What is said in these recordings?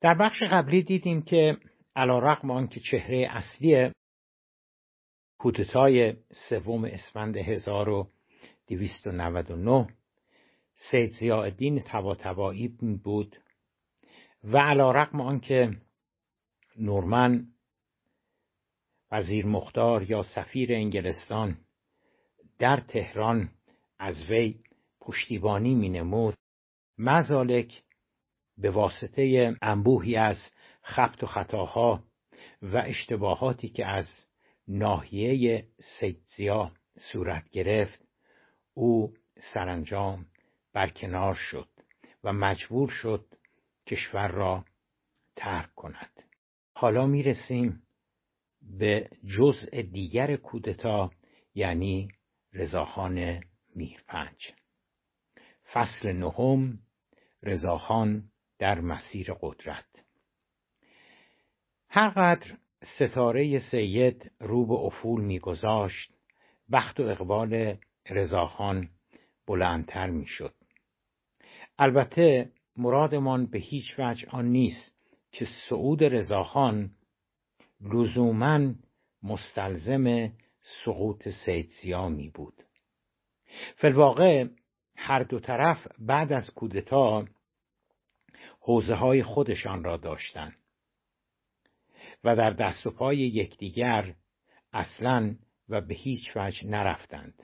در بخش قبلی دیدیم که علا رقم آنکه چهره اصلی کودتای سوم اسفند 1299 سید زیادین تباتبایی بود و علا رقم آنکه نورمن وزیر مختار یا سفیر انگلستان در تهران از وی پشتیبانی می نمود مزالک به واسطه انبوهی از خبت و خطاها و اشتباهاتی که از ناحیه سیدزیا صورت گرفت او سرانجام برکنار شد و مجبور شد کشور را ترک کند. حالا می رسیم به جزء دیگر کودتا یعنی رضاخان میرپنج فصل نهم رضاخان در مسیر قدرت. هرقدر ستاره سید رو به افول میگذاشت بخت و اقبال رضاخان بلندتر می‌شد. البته مرادمان به هیچ وجه آن نیست که صعود رضاخان لزوما مستلزم سقوط سیدزیا می بود. فلواقع هر دو طرف بعد از کودتا حوزه های خودشان را داشتند. و در دست و پای یکدیگر اصلا و به هیچ وجه نرفتند.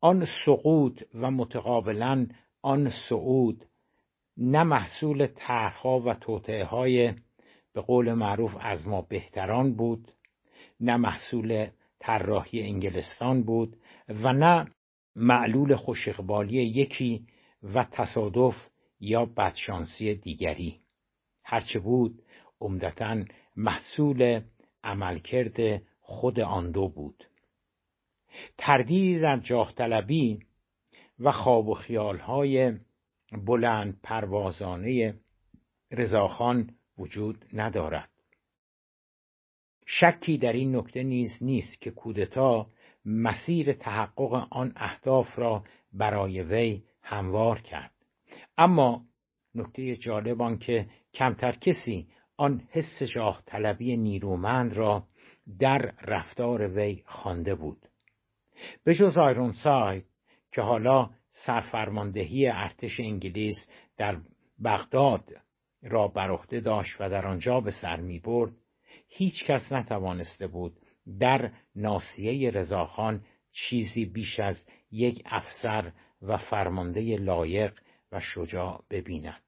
آن سقوط و متقابلا آن صعود نه محصول طرحها و توطعه های به قول معروف از ما بهتران بود نه محصول طراحی انگلستان بود و نه معلول خوش یکی و تصادف یا بدشانسی دیگری. هرچه بود عمدتا محصول عملکرد خود آن دو بود. تردیدی در جاه طلبی و خواب و خیالهای بلند پروازانه رضاخان وجود ندارد. شکی در این نکته نیز نیست که کودتا مسیر تحقق آن اهداف را برای وی هموار کرد. اما نکته جالب آن که کمتر کسی آن حس شاه طلبی نیرومند را در رفتار وی خوانده بود. به جز سای که حالا سرفرماندهی ارتش انگلیس در بغداد را بر عهده داشت و در آنجا به سر می برد هیچ کس نتوانسته بود در ناسیه رضاخان چیزی بیش از یک افسر و فرمانده لایق و شجاع ببیند.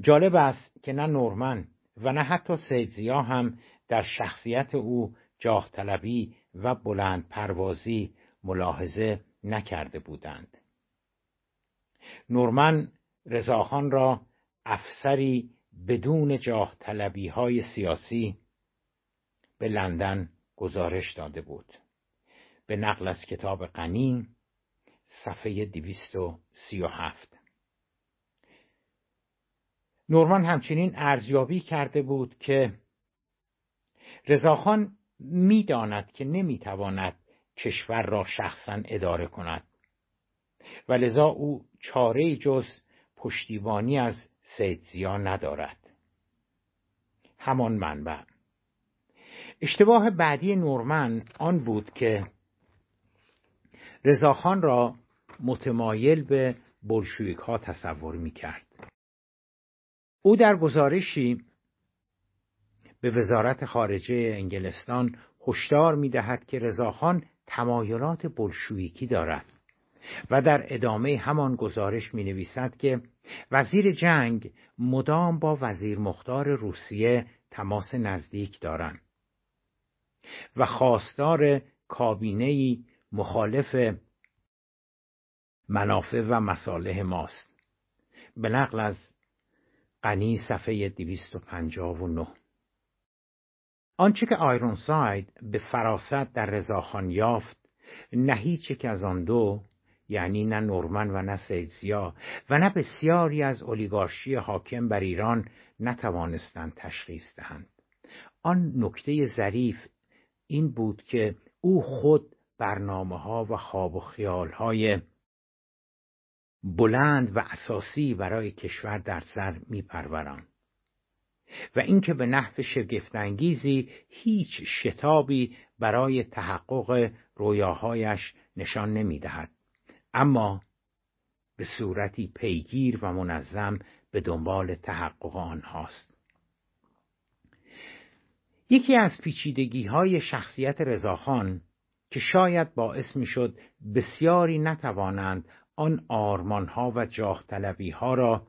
جالب است که نه نورمن و نه حتی سیدزیا هم در شخصیت او جاه طلبی و بلند پروازی ملاحظه نکرده بودند. نورمن رضاخان را افسری بدون جاه طلبی های سیاسی به لندن گزارش داده بود. به نقل از کتاب غنی صفحه دویست و سی و هفت. نورمان همچنین ارزیابی کرده بود که رضاخان می‌داند که نمی‌تواند کشور را شخصا اداره کند و لذا او چاره جز پشتیبانی از سیدزیا ندارد. همان منبع. اشتباه بعدی نورمن آن بود که رضاخان را متمایل به بلشویک ها تصور می کرد. او در گزارشی به وزارت خارجه انگلستان هشدار می دهد که رضاخان تمایلات بلشویکی دارد و در ادامه همان گزارش می نویسد که وزیر جنگ مدام با وزیر مختار روسیه تماس نزدیک دارند و خواستار کابینه مخالف منافع و مصالح ماست. به نقل از غنی صفحه 259 آنچه که آیرون ساید به فراست در رضاخان یافت نه هیچ از آن دو یعنی نه نورمن و نه سیدزیا و نه بسیاری از اولیگارشی حاکم بر ایران نتوانستند تشخیص دهند. آن نکته ظریف این بود که او خود برنامه ها و خواب و خیال های بلند و اساسی برای کشور در سر میپرورند و اینکه به نحو شگفتانگیزی هیچ شتابی برای تحقق رویاهایش نشان نمی‌دهد. اما به صورتی پیگیر و منظم به دنبال تحقق آنهاست. یکی از پیچیدگی های شخصیت رضاخان که شاید باعث می‌شد بسیاری نتوانند آن آرمانها و جاه ها را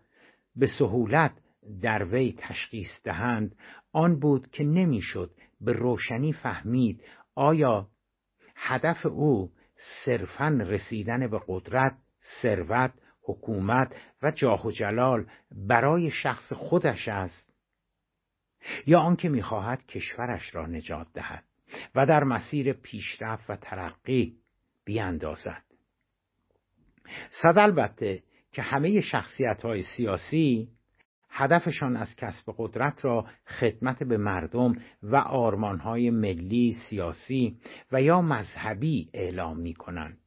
به سهولت در وی تشخیص دهند. آن بود که نمی‌شد به روشنی فهمید آیا هدف او صرفا رسیدن به قدرت ثروت حکومت و جاه و جلال برای شخص خودش است یا آنکه می‌خواهد کشورش را نجات دهد. و در مسیر پیشرفت و ترقی بیاندازد صد البته که همه شخصیت های سیاسی هدفشان از کسب قدرت را خدمت به مردم و آرمانهای ملی سیاسی و یا مذهبی اعلام می کنند.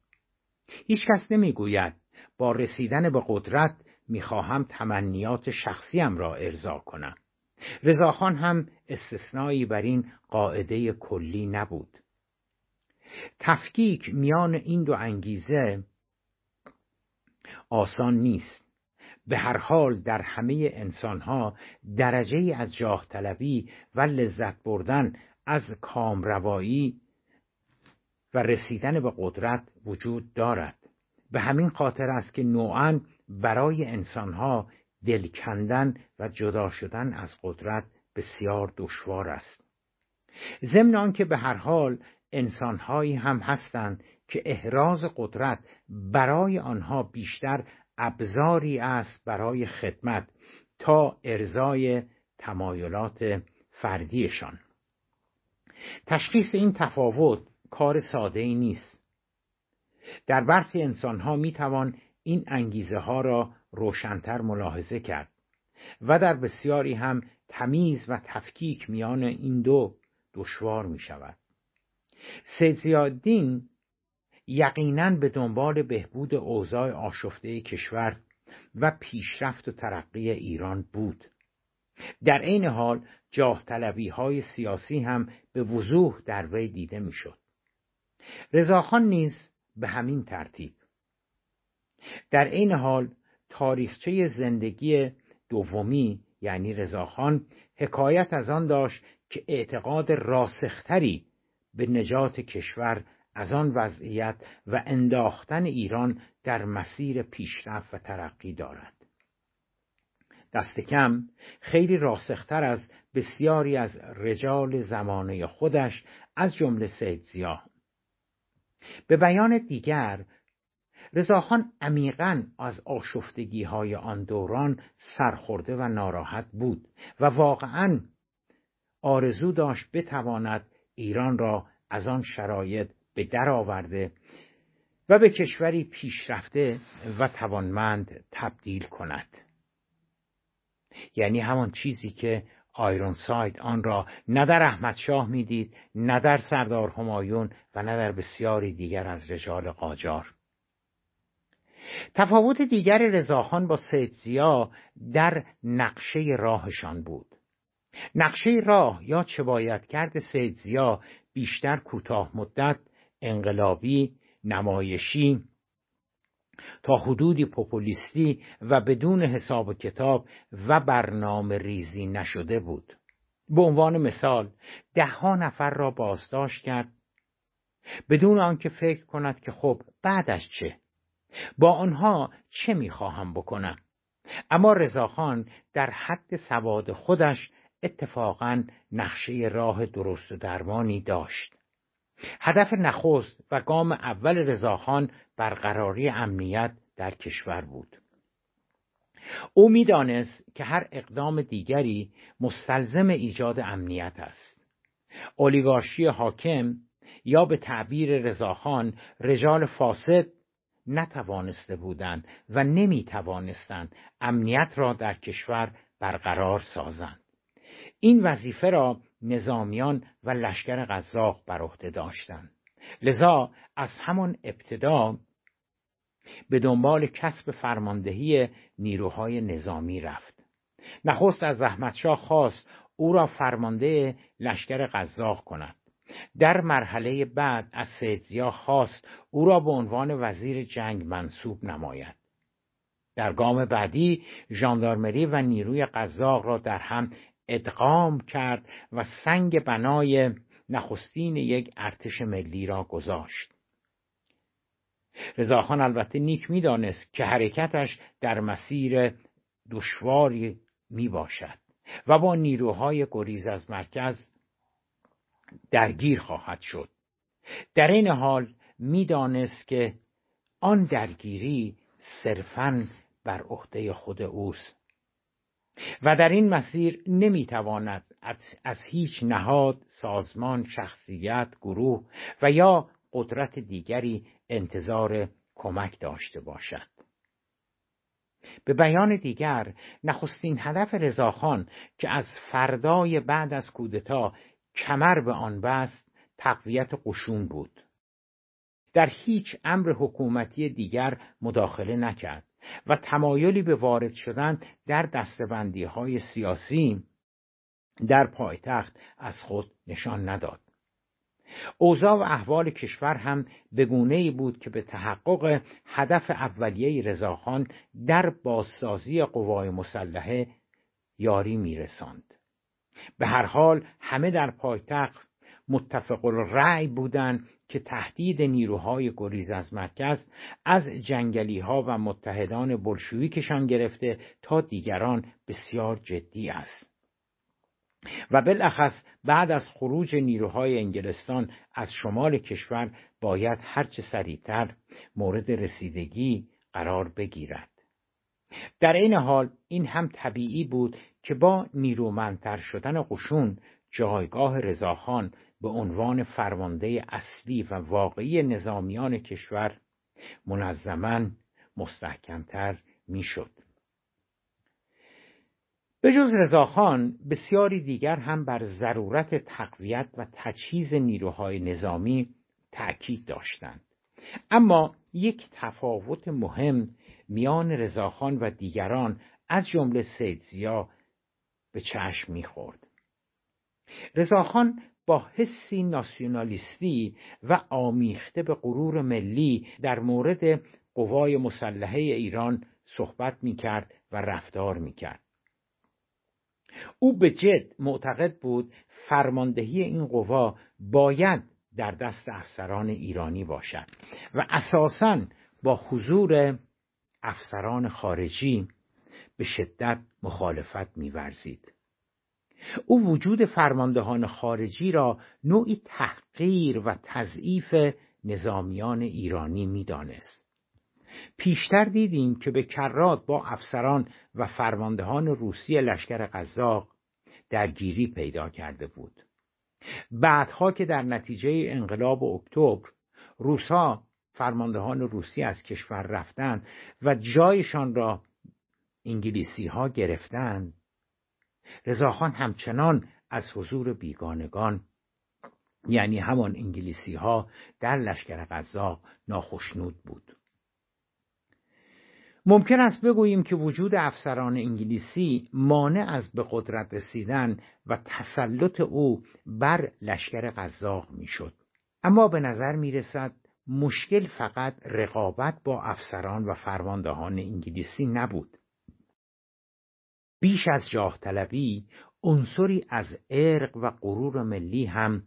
هیچ کس نمی گوید با رسیدن به قدرت می‌خواهم تمنیات شخصیم را ارضا کنم. رضاخان هم استثنایی بر این قاعده کلی نبود. تفکیک میان این دو انگیزه آسان نیست به هر حال در همه انسانها درجه از جاه طلبی و لذت بردن از کامروایی و رسیدن به قدرت وجود دارد به همین خاطر است که نوعا برای انسانها دل کندن و جدا شدن از قدرت بسیار دشوار است. ضمن آنکه به هر حال انسانهایی هم هستند که احراز قدرت برای آنها بیشتر ابزاری است برای خدمت تا ارزای تمایلات فردیشان. تشخیص این تفاوت کار ساده ای نیست. در برخی انسانها می توان این انگیزه ها را روشنتر ملاحظه کرد و در بسیاری هم تمیز و تفکیک میان این دو دشوار می شود سید زیادین یقینا به دنبال بهبود اوضاع آشفته کشور و پیشرفت و ترقی ایران بود. در عین حال جاه طلبی های سیاسی هم به وضوح در وی دیده می‌شد. رضاخان نیز به همین ترتیب. در عین حال تاریخچه زندگی دومی یعنی رضاخان حکایت از آن داشت که اعتقاد راسختری به نجات کشور از آن وضعیت و انداختن ایران در مسیر پیشرفت و ترقی دارد. دست کم خیلی راسختر از بسیاری از رجال زمانه خودش از جمله سید زیا به بیان دیگر رضاخان عمیقا از آشفتگی های آن دوران سرخورده و ناراحت بود و واقعا آرزو داشت بتواند ایران را از آن شرایط به در آورده و به کشوری پیشرفته و توانمند تبدیل کند. یعنی همان چیزی که آیرون ساید آن را نه در احمد شاه می‌دید نه در سردار همایون و نه در بسیاری دیگر از رجال قاجار. تفاوت دیگر رضاخان با سید زیا در نقشه راهشان بود. نقشه راه یا چه باید کرد سید زیا بیشتر کوتاه مدت انقلابی نمایشی تا حدودی پوپولیستی و بدون حساب و کتاب و برنامه ریزی نشده بود. به عنوان مثال دهها نفر را بازداشت کرد. بدون آنکه فکر کند که خب بعدش چه؟ با آنها چه می‌خواهم بکنم؟ اما رضاخان در حد سواد خودش اتفاقا نقشه راه درست و درمانی داشت. هدف نخست و گام اول رضاخان برقراری امنیت در کشور بود. او می‌دانست که هر اقدام دیگری مستلزم ایجاد امنیت است. اولیگارشی حاکم یا به تعبیر رضاخان رجال فاسد نتوانسته بودند و نمی توانستند امنیت را در کشور برقرار سازند. این وظیفه را نظامیان و لشکر قزاق بر عهده داشتند. لذا از همان ابتدا به دنبال کسب فرماندهی نیروهای نظامی رفت. نخست از احمدشاه خواست او را فرمانده لشکر قزاق کند. در مرحله بعد از سیدزیا خواست او را به عنوان وزیر جنگ منصوب نماید. در گام بعدی ژاندارمری و نیروی قزاق را در هم ادغام کرد و سنگ بنای نخستین یک ارتش ملی را گذاشت. رضاخان البته نیک می‌دانست که حرکتش در مسیر دشواری می باشد و با نیروهای گریز از مرکز درگیر خواهد شد. در این حال می‌دانست که آن درگیری صرفا بر عهده خود اوست و در این مسیر نمی‌تواند از هیچ نهاد سازمان شخصیت گروه و یا قدرت دیگری انتظار کمک داشته باشد. به بیان دیگر نخستین هدف رضاخان که از فردای بعد از کودتا کمر به آن بست تقویت قشون بود. در هیچ امر حکومتی دیگر مداخله نکرد و تمایلی به وارد شدن در دستبندی های سیاسی در پایتخت از خود نشان نداد. اوضاع و احوال کشور هم به ای بود که به تحقق هدف اولیه رضاخان در بازسازی قوای مسلحه یاری میرساند. به هر حال همه در پایتخت متفق الرأی بودند که تهدید نیروهای گریز از مرکز از جنگلی ها و متحدان بلشویکشان گرفته تا دیگران بسیار جدی است. و بالاخص بعد از خروج نیروهای انگلستان از شمال کشور باید هرچه سریعتر مورد رسیدگی قرار بگیرد. در این حال این هم طبیعی بود که با نیرومندتر شدن قشون جایگاه رضاخان به عنوان فرمانده اصلی و واقعی نظامیان کشور منظما مستحکمتر می‌شد. به جز رضاخان بسیاری دیگر هم بر ضرورت تقویت و تجهیز نیروهای نظامی تأکید داشتند اما یک تفاوت مهم میان رضاخان و دیگران از جمله سیدزیا به چشم می‌خورد. رضاخان با حسی ناسیونالیستی و آمیخته به غرور ملی در مورد قوای مسلحه ایران صحبت می‌کرد و رفتار می‌کرد. او به جد معتقد بود فرماندهی این قوا باید در دست افسران ایرانی باشد و اساساً با حضور افسران خارجی به شدت مخالفت میورزید. او وجود فرماندهان خارجی را نوعی تحقیر و تضعیف نظامیان ایرانی می‌دانست. پیشتر دیدیم که به کرات با افسران و فرماندهان روسی لشکر قزاق درگیری پیدا کرده بود. بعدها که در نتیجه انقلاب اکتبر روسا فرماندهان روسی از کشور رفتند و جایشان را انگلیسی ها گرفتند رضاخان همچنان از حضور بیگانگان یعنی همان انگلیسی ها در لشکر قزاق ناخشنود بود. ممکن است بگوییم که وجود افسران انگلیسی مانع از به قدرت رسیدن و تسلط او بر لشکر قزاق می‌شد. اما به نظر می رسد مشکل فقط رقابت با افسران و فرماندهان انگلیسی نبود. بیش از جاه طلبی عنصری از ارق و غرور ملی هم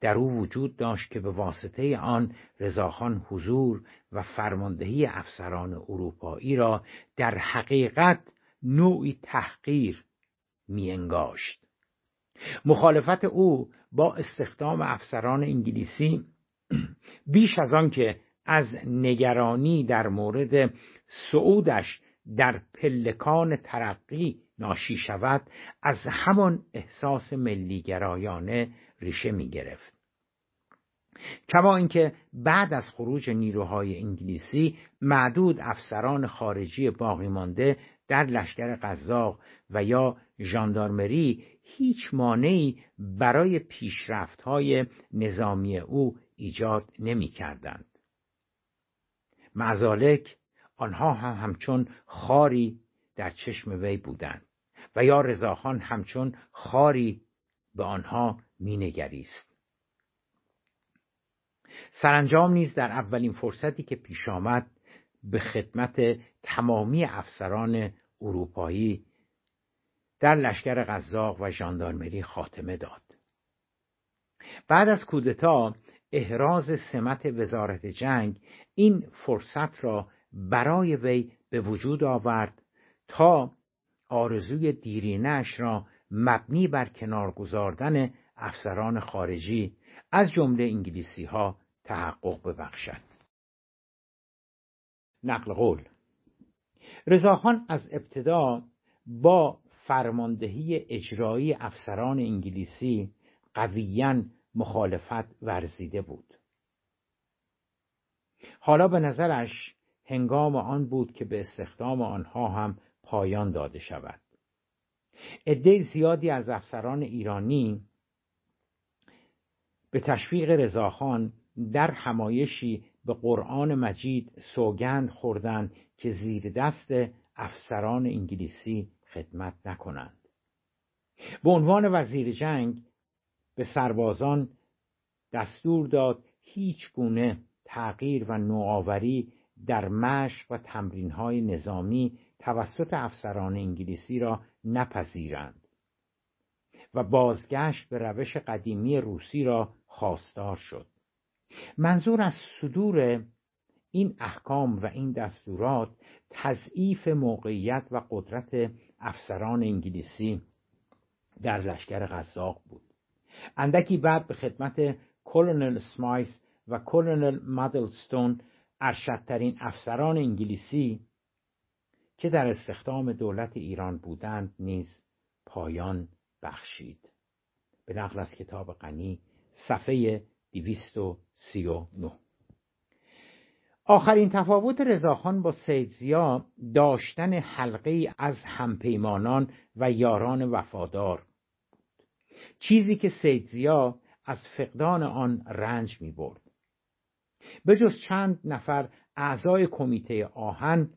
در او وجود داشت که به واسطه آن رضاخان حضور و فرماندهی افسران اروپایی را در حقیقت نوعی تحقیر میانگاشت. مخالفت او با استخدام افسران انگلیسی بیش از آن که از نگرانی در مورد صعودش در پلکان ترقی ناشی شود از همان احساس ملیگرایانه ریشه می گرفت. کما اینکه بعد از خروج نیروهای انگلیسی معدود افسران خارجی باقی مانده در لشکر قزاق و یا ژاندارمری هیچ مانعی برای پیشرفت‌های نظامی او ایجاد نمی کردند. آنها هم همچون خاری در چشم وی بودند و یا رضاخان همچون خاری به آنها مینگریست. سرانجام نیز در اولین فرصتی که پیش آمد به خدمت تمامی افسران اروپایی در لشکر قزاق و ژاندارمری خاتمه داد. بعد از کودتا احراز سمت وزارت جنگ این فرصت را برای وی به وجود آورد تا آرزوی دیرینش را مبنی بر کنار گذاردن افسران خارجی از جمله انگلیسی ها تحقق ببخشد. نقل قول رضاخان از ابتدا با فرماندهی اجرایی افسران انگلیسی قویا مخالفت ورزیده بود. حالا به نظرش هنگام آن بود که به استخدام آنها هم پایان داده شود. عده زیادی از افسران ایرانی به تشویق رضاخان در همایشی به قرآن مجید سوگند خوردند که زیر دست افسران انگلیسی خدمت نکنند. به عنوان وزیر جنگ به سربازان دستور داد هیچ گونه تغییر و نوآوری در مشق و تمرینهای نظامی توسط افسران انگلیسی را نپذیرند و بازگشت به روش قدیمی روسی را خواستار شد. منظور از صدور این احکام و این دستورات تضعیف موقعیت و قدرت افسران انگلیسی در لشکر قزاق بود. اندکی بعد به خدمت کلونل سمایس و کلونل مادلستون ارشدترین افسران انگلیسی که در استخدام دولت ایران بودند نیز پایان بخشید. به نقل از کتاب غنی صفحه 239 آخرین تفاوت رضاخان با سید زیا داشتن حلقه از همپیمانان و یاران وفادار چیزی که سید زیا از فقدان آن رنج می برد به جز چند نفر اعضای کمیته آهن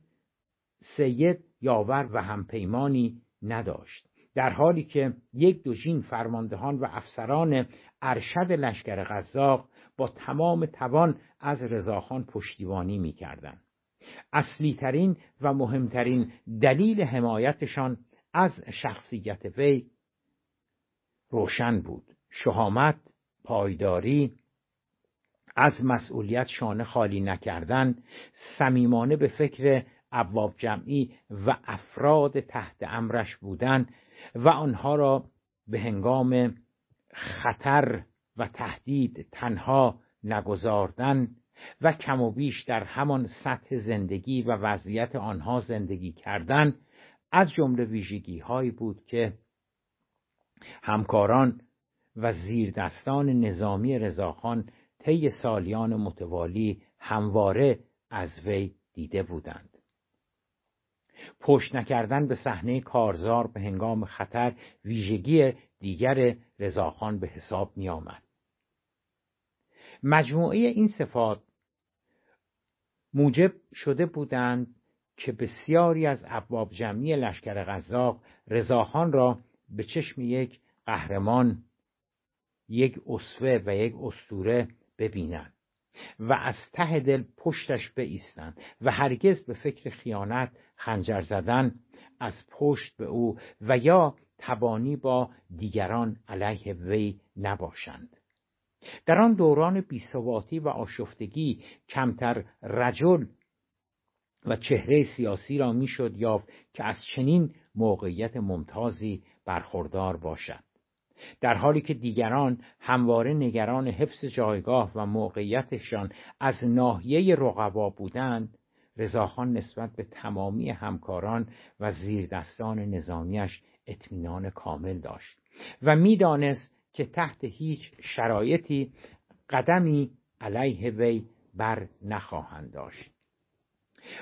سید یاور و همپیمانی نداشت. در حالی که یک دوژین فرماندهان و افسران ارشد لشکر غذاق با تمام توان از رضاخان پشتیبانی می‌کردند. اصلی ترین و مهمترین دلیل حمایتشان از شخصیت وی روشن بود. شهامت پایداری از مسئولیت شانه خالی نکردن صمیمانه به فکر ابواب جمعی و افراد تحت امرش بودن و آنها را به هنگام خطر و تهدید تنها نگذاردن و کم و بیش در همان سطح زندگی و وضعیت آنها زندگی کردن از جمله ویژگی هایی بود که همکاران و زیردستان نظامی رضاخان طی سالیان متوالی همواره از وی دیده بودند پشت نکردن به صحنه کارزار به هنگام خطر ویژگی دیگر رضاخان به حساب می آمد. مجموعه این صفات موجب شده بودند که بسیاری از ابواب جمعی لشکر غذاق رضاخان را به چشم یک قهرمان یک اسوه و یک استوره ببینند و از ته دل پشتش بایستند و هرگز به فکر خیانت خنجر زدن از پشت به او و یا توانی با دیگران علیه وی نباشند. در آن دوران بیثباتی و آشفتگی کمتر رجل و چهره سیاسی را می‌شد یافت که از چنین موقعیت ممتازی برخوردار باشد. در حالی که دیگران همواره نگران حفظ جایگاه و موقعیتشان از ناحیه رقبا بودند رضاخان نسبت به تمامی همکاران و زیردستان نظامیش اطمینان کامل داشت و می‌دانست که تحت هیچ شرایطی قدمی علیه وی بر نخواهند داشت.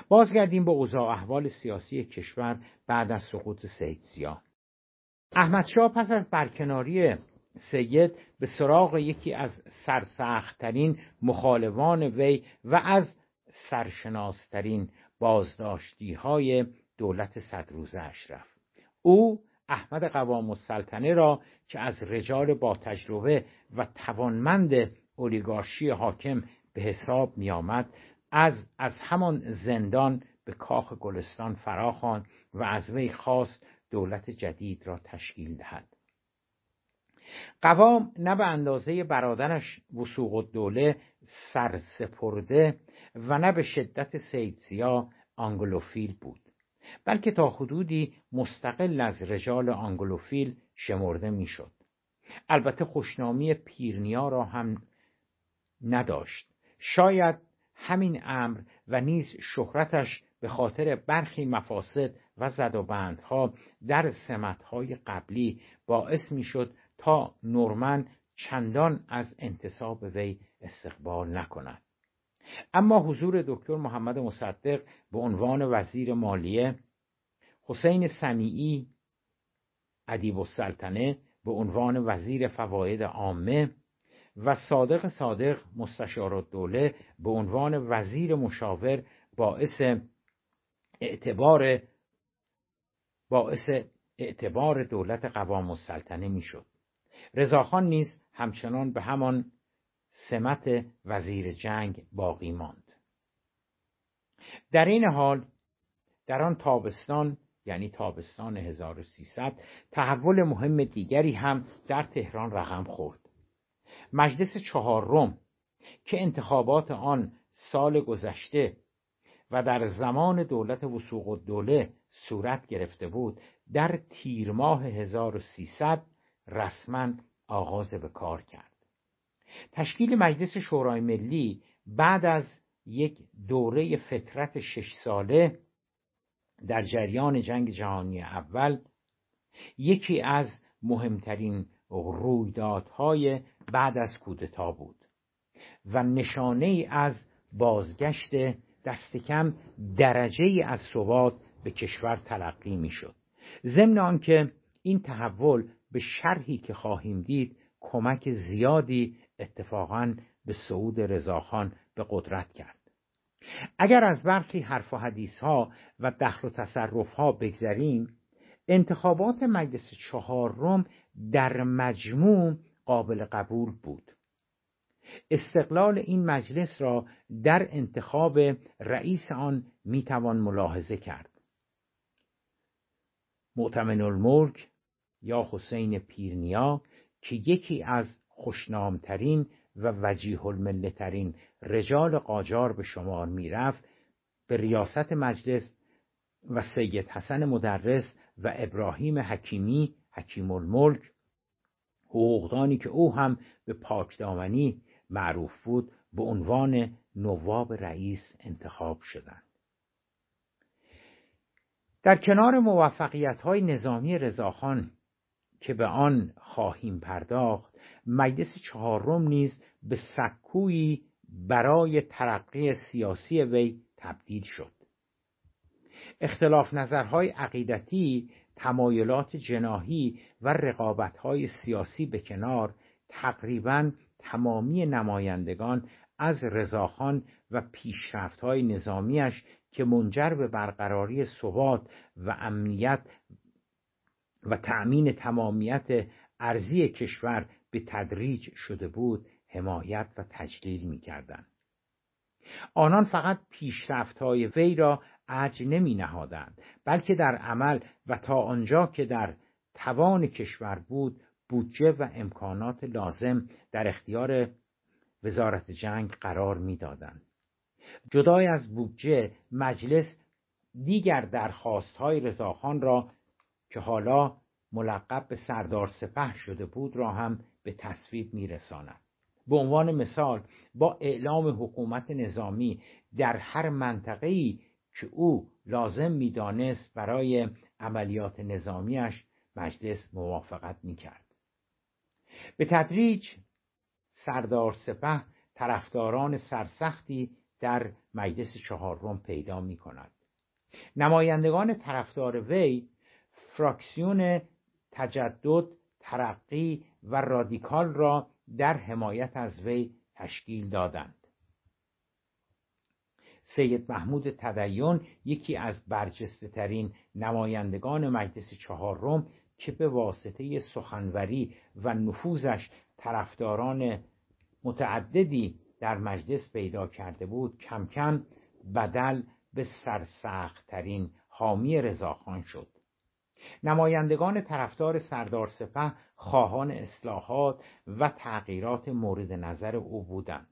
بازگردیم به اوضاع احوال سیاسی کشور بعد از سقوط سید زیا احمدشاه پس از برکناری سید به سراغ یکی از سرسختترین مخالفان وی و از سرشناسترین بازداشتی های دولت صدروزه اشرف او احمد قوام السلطنه را که از رجال با تجربه و توانمند اولیگارشی حاکم به حساب می آمد از از همان زندان به کاخ گلستان فراخوان و از وی خواست دولت جدید را تشکیل دهد. قوام نه به اندازه برادرش وسوق الدوله سرسپرده و نه به شدت سید ضیا آنگلوفیل بود بلکه تا حدودی مستقل از رجال آنگلوفیل شمرده می‌شد. البته خوشنامی پیرنیا را هم نداشت. شاید همین امر و نیز شهرتش به خاطر برخی مفاسد و زدوبندها در سمتهای قبلی باعث می‌شد تا نورمن چندان از انتصاب وی استقبال نکند. اما حضور دکتر محمد مصدق به عنوان وزیر مالیه حسین سمیعی ادیب السلطنه به عنوان وزیر فواید عامه و صادق صادق مستشار الدوله به عنوان وزیر مشاور باعث اعتبار باعث اعتبار دولت قوام السلطنه می‌شد. رضاخان نیز همچنان به همان سمت وزیر جنگ باقی ماند. در این حال در آن تابستان یعنی تابستان 1300 تحول مهم دیگری هم در تهران رقم خورد. مجلس چهارم که انتخابات آن سال گذشته و در زمان دولت وسوق الدوله صورت گرفته بود در تیر ماه 1300 رسما آغاز به کار کرد. تشکیل مجلس شورای ملی بعد از یک دوره فترت شش ساله در جریان جنگ جهانی اول یکی از مهمترین رویدادهای بعد از کودتا بود و نشانه ای از بازگشت دست کم درجه ای از ثبات به کشور تلقی می‌شد. ضمن آنکه این تحول به شرحی که خواهیم دید کمک زیادی اتفاقا به سعود رضاخان به قدرت کرد. اگر از برخی حرف و حدیث ها و دخل و تصرف ها بگذریم انتخابات مجلس چهارم در مجموع قابل قبول بود. استقلال این مجلس را در انتخاب رئیس آن می‌توان ملاحظه کرد. معتمن الملک یا حسین پیرنیا که یکی از خوشنامترین و وجیه الملترین رجال قاجار به شمار می‌رفت به ریاست مجلس و سید حسن مدرس و ابراهیم حکیمی حکیم الملک حقوقدانی که او هم به پاکدامنی معروف بود به عنوان نواب رئیس انتخاب شدند. در کنار موفقیت های نظامی رضاخان که به آن خواهیم پرداخت مجلس چهارم نیز به سکویی برای ترقی سیاسی وی تبدیل شد. اختلاف نظرهای عقیدتی تمایلات جناهی و رقابتهای سیاسی به کنار تقریبا تمامی نمایندگان از رضاخان و پیشرفتهای نظامیش که منجر به برقراری ثبات و امنیت و تأمین تمامیت ارزی کشور به تدریج شده بود حمایت و تجلیل می کردن. آنان فقط پیشرفت های وی را عج نمی نهادند بلکه در عمل و تا آنجا که در توان کشور بود بودجه و امکانات لازم در اختیار وزارت جنگ قرار می‌دادند. جدای از بودجه مجلس دیگر درخواست های رضاخان را که حالا ملقب به سردار سپه شده بود را هم به تصویب میرساند به عنوان مثال با اعلام حکومت نظامی در هر منطقه‌ای که او لازم می‌دانست برای عملیات نظامیش مجلس موافقت می‌کرد به تدریج سردار سپه طرفداران سرسختی در مجلس چهارم پیدا می کند. نمایندگان طرفدار وی فراکسیون تجدد ترقی و رادیکال را در حمایت از وی تشکیل دادند سید محمود تدیون یکی از برجسته ترین نمایندگان مجلس چهارم که به واسطه سخنوری و نفوذش طرفداران متعددی در مجلس پیدا کرده بود کم کم بدل به سرسختترین حامی رضاخان شد. نمایندگان طرفدار سردار سپه خواهان اصلاحات و تغییرات مورد نظر او بودند.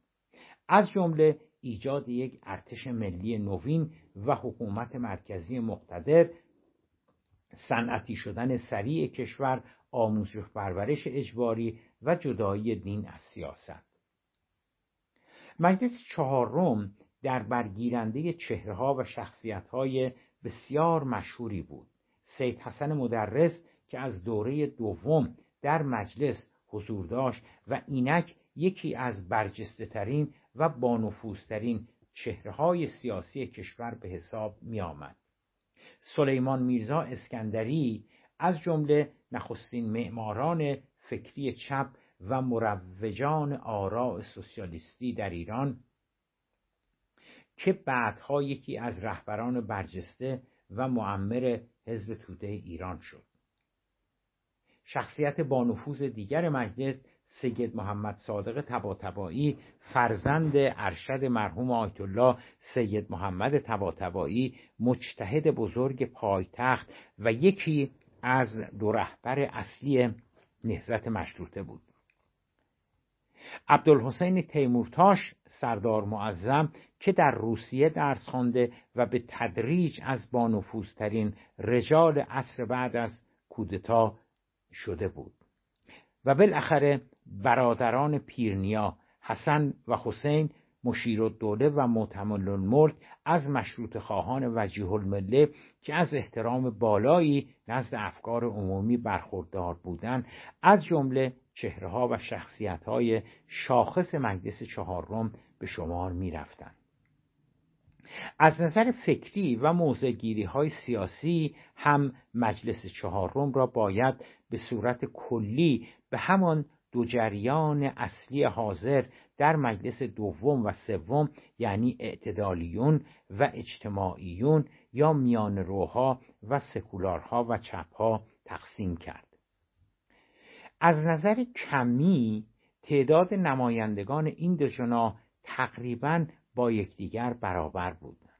از جمله ایجاد یک ارتش ملی نوین و حکومت مرکزی مقتدر صنعتی شدن سریع کشور آموزش پرورش اجباری و جدایی دین از سیاست مجلس چهارم در برگیرنده چهرهها و شخصیتهای بسیار مشهوری بود سید حسن مدرس که از دوره دوم در مجلس حضور داشت و اینک یکی از برجسته ترین و بانفوذترین چهره های سیاسی کشور به حساب می آمد. سلیمان میرزا اسکندری از جمله نخستین معماران فکری چپ و مروجان آراء سوسیالیستی در ایران که بعدها یکی از رهبران برجسته و معمر حزب توده ایران شد. شخصیت بانفوذ دیگر مجلس سید محمد صادق تباتبایی فرزند ارشد مرحوم آیت الله سید محمد تباتبایی مجتهد بزرگ پایتخت و یکی از دو رهبر اصلی نهزت مشروطه بود. عبدالحسین تیمورتاش سردار معظم که در روسیه درس خوانده و به تدریج از بانفوذترین رجال عصر بعد از کودتا شده بود. و بالاخره برادران پیرنیا حسن و حسین مشیر الدوله و معتمل الملک از مشروط خواهان وجیه المله که از احترام بالایی نزد افکار عمومی برخوردار بودند از جمله چهرهها و شخصیتهای شاخص مجلس چهارم به شمار می رفتن. از نظر فکری و موزگیری های سیاسی هم مجلس چهارم را باید به صورت کلی به همان دو جریان اصلی حاضر در مجلس دوم و سوم یعنی اعتدالیون و اجتماعیون یا میان روها و سکولارها و چپها تقسیم کرد. از نظر کمی تعداد نمایندگان این دو جناح تقریبا با یکدیگر برابر بودند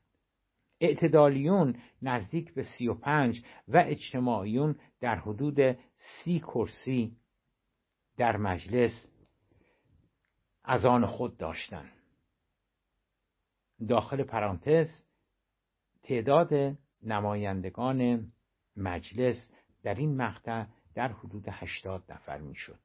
اعتدالیون نزدیک به سی و پنج و اجتماعیون در حدود سی کرسی در مجلس از آن خود داشتند داخل پرانتز تعداد نمایندگان مجلس در این مقطع در حدود هشتاد نفر می‌شد.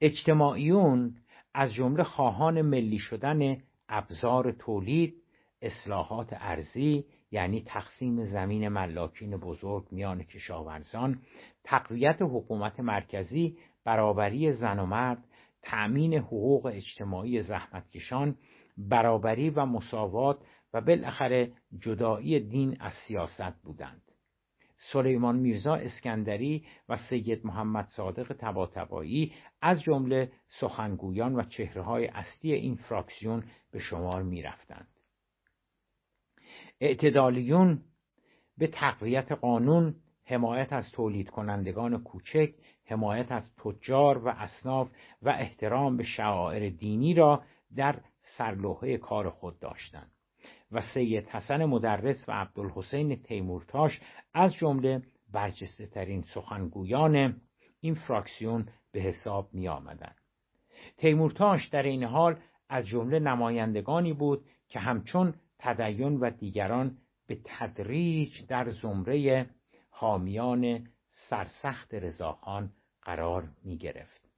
اجتماعیون از جمله خواهان ملی شدن ابزار تولید اصلاحات ارزی یعنی تقسیم زمین ملاکین بزرگ میان کشاورزان تقویت حکومت مرکزی برابری زن و مرد تأمین حقوق اجتماعی زحمتکشان برابری و مساوات و بالاخره جدایی دین از سیاست بودند سلیمان میرزا اسکندری و سید محمد صادق تباتبایی از جمله سخنگویان و چهرههای اصلی این فراکسیون به شمار می رفتند. اعتدالیون به تقویت قانون حمایت از تولید کنندگان کوچک حمایت از تجار و اصناف و احترام به شعائر دینی را در سرلوحه کار خود داشتند و سید حسن مدرس و عبدالحسین تیمورتاش از جمله برجسته ترین سخنگویان این فراکسیون به حساب می آمدن. تیمورتاش در این حال از جمله نمایندگانی بود که همچون تدین و دیگران به تدریج در زمره حامیان سرسخت رضاخان قرار می گرفت.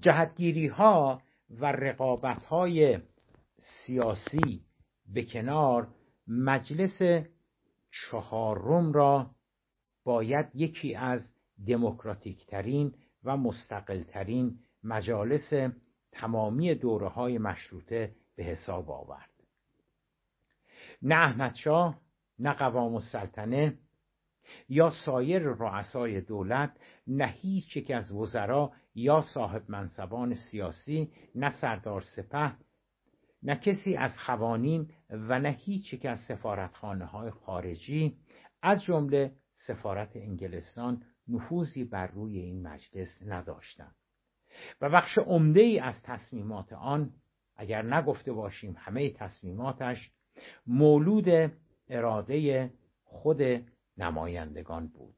جهتگیری ها و رقابت های سیاسی به کنار مجلس چهارم را باید یکی از دموکراتیکترین و مستقلترین مجالس تمامی دوره های مشروطه به حساب آورد نه احمدشاه نه قوام السلطنه یا سایر رؤسای دولت نه هیچ یک از وزرا یا صاحب منصبان سیاسی نه سردار سپه نه کسی از خوانین و نه هیچ یک از سفارتخانه های خارجی از جمله سفارت انگلستان نفوذی بر روی این مجلس نداشتند. و بخش عمده ای از تصمیمات آن اگر نگفته باشیم همه تصمیماتش مولود اراده خود نمایندگان بود.